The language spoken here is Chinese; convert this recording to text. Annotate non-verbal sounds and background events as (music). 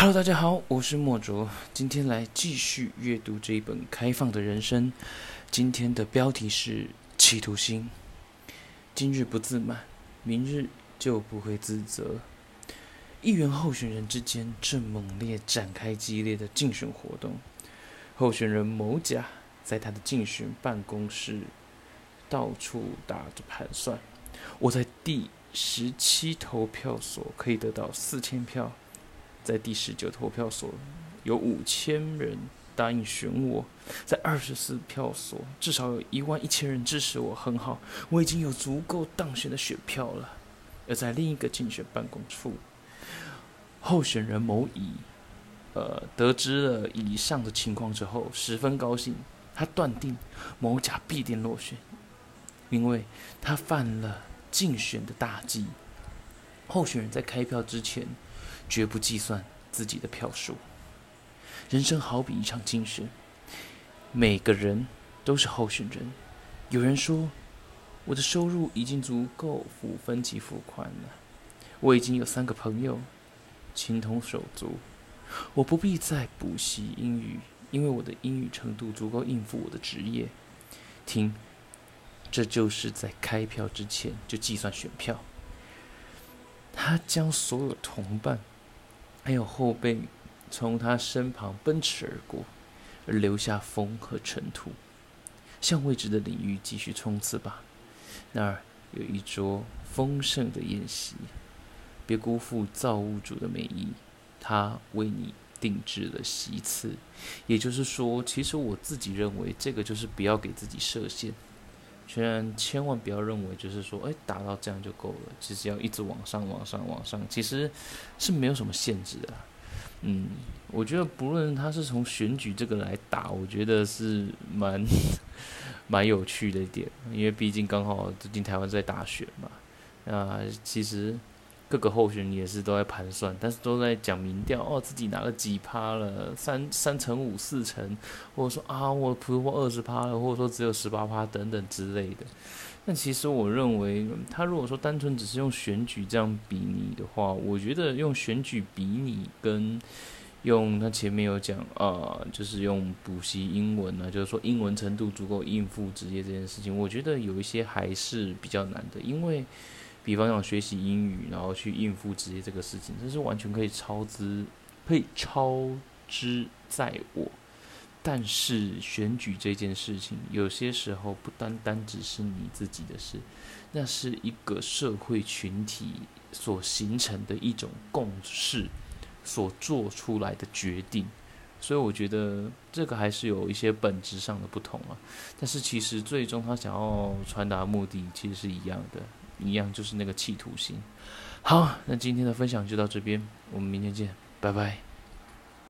Hello，大家好，我是莫卓，今天来继续阅读这一本《开放的人生》。今天的标题是“企图心”。今日不自满，明日就不会自责。议员候选人之间正猛烈展开激烈的竞选活动。候选人某甲在他的竞选办公室到处打着盘算：我在第十七投票所可以得到四千票。在第十九投票所，有五千人答应选我；在二十四票所，至少有一万一千人支持我，很好，我已经有足够当选的选票了。而在另一个竞选办公处，候选人某乙，呃，得知了以上的情况之后，十分高兴，他断定某甲必定落选，因为他犯了竞选的大忌。候选人在开票之前。绝不计算自己的票数。人生好比一场竞选，每个人都是候选人。有人说，我的收入已经足够付分期付款了，我已经有三个朋友，情同手足，我不必再补习英语，因为我的英语程度足够应付我的职业。听，这就是在开票之前就计算选票。他将所有同伴。还有后辈从他身旁奔驰而过，而留下风和尘土。向未知的领域继续冲刺吧。那儿有一桌丰盛的宴席，别辜负造物主的美意，他为你定制了席次。也就是说，其实我自己认为，这个就是不要给自己设限。虽然千万不要认为就是说，哎，达到这样就够了。其实要一直往上、往上、往上，其实是没有什么限制的。嗯，我觉得不论他是从选举这个来打，我觉得是蛮 (laughs) 蛮有趣的一点，因为毕竟刚好最近台湾在大选嘛。啊，其实。各个候选人也是都在盘算，但是都在讲民调哦，自己拿了几趴了，三三成五、四成，或者说啊，我普通二十趴了，或者说只有十八趴等等之类的。但其实我认为，他如果说单纯只是用选举这样比拟的话，我觉得用选举比拟跟用他前面有讲啊，就是用补习英文呢，就是说英文程度足够应付职业这件事情，我觉得有一些还是比较难的，因为。比方讲学习英语，然后去应付职业这个事情，这是完全可以超支，可以超支在我。但是选举这件事情，有些时候不单单只是你自己的事，那是一个社会群体所形成的一种共识，所做出来的决定。所以我觉得这个还是有一些本质上的不同啊。但是其实最终他想要传达目的其实是一样的。一样就是那个企图心。好，那今天的分享就到这边，我们明天见，拜拜。